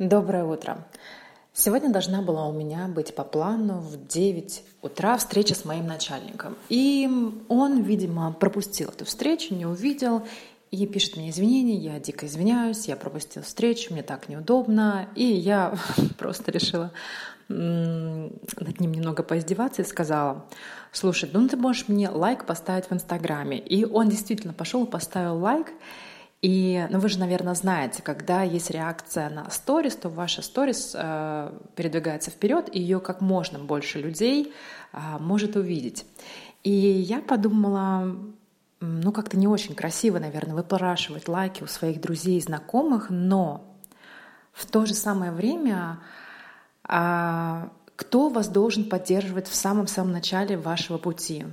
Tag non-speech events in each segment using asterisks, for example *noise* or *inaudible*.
Доброе утро. Сегодня должна была у меня быть по плану в 9 утра встреча с моим начальником. И он, видимо, пропустил эту встречу, не увидел и пишет мне извинения, я дико извиняюсь, я пропустил встречу, мне так неудобно. И я *laughs* просто решила над ним немного поиздеваться и сказала, слушай, ну ты можешь мне лайк поставить в Инстаграме. И он действительно пошел и поставил лайк. И, ну, вы же, наверное, знаете, когда есть реакция на сторис, то ваша сторис э, передвигается вперед, и ее как можно больше людей э, может увидеть. И я подумала, ну, как-то не очень красиво, наверное, выпрашивать лайки у своих друзей и знакомых, но в то же самое время э, кто вас должен поддерживать в самом-самом начале вашего пути?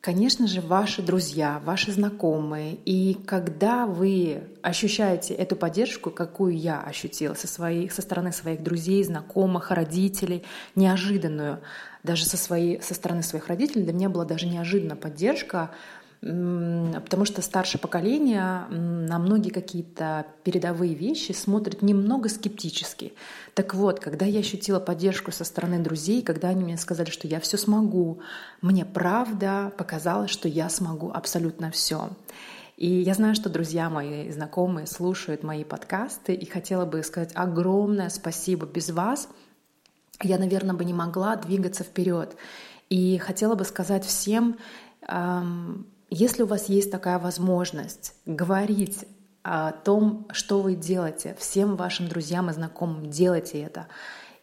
Конечно же, ваши друзья, ваши знакомые. И когда вы ощущаете эту поддержку, какую я ощутила со, своих, со стороны своих друзей, знакомых, родителей, неожиданную, даже со, своей, со стороны своих родителей, для меня была даже неожиданная поддержка, потому что старшее поколение на многие какие-то передовые вещи смотрит немного скептически. Так вот, когда я ощутила поддержку со стороны друзей, когда они мне сказали, что я все смогу, мне правда показалось, что я смогу абсолютно все. И я знаю, что друзья мои, знакомые слушают мои подкасты, и хотела бы сказать огромное спасибо. Без вас я, наверное, бы не могла двигаться вперед. И хотела бы сказать всем, если у вас есть такая возможность говорить о том, что вы делаете, всем вашим друзьям и знакомым делайте это.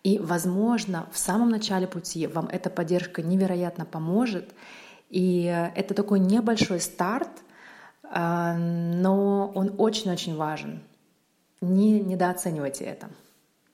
И, возможно, в самом начале пути вам эта поддержка невероятно поможет. И это такой небольшой старт, а, но он очень-очень важен. Не недооценивайте это.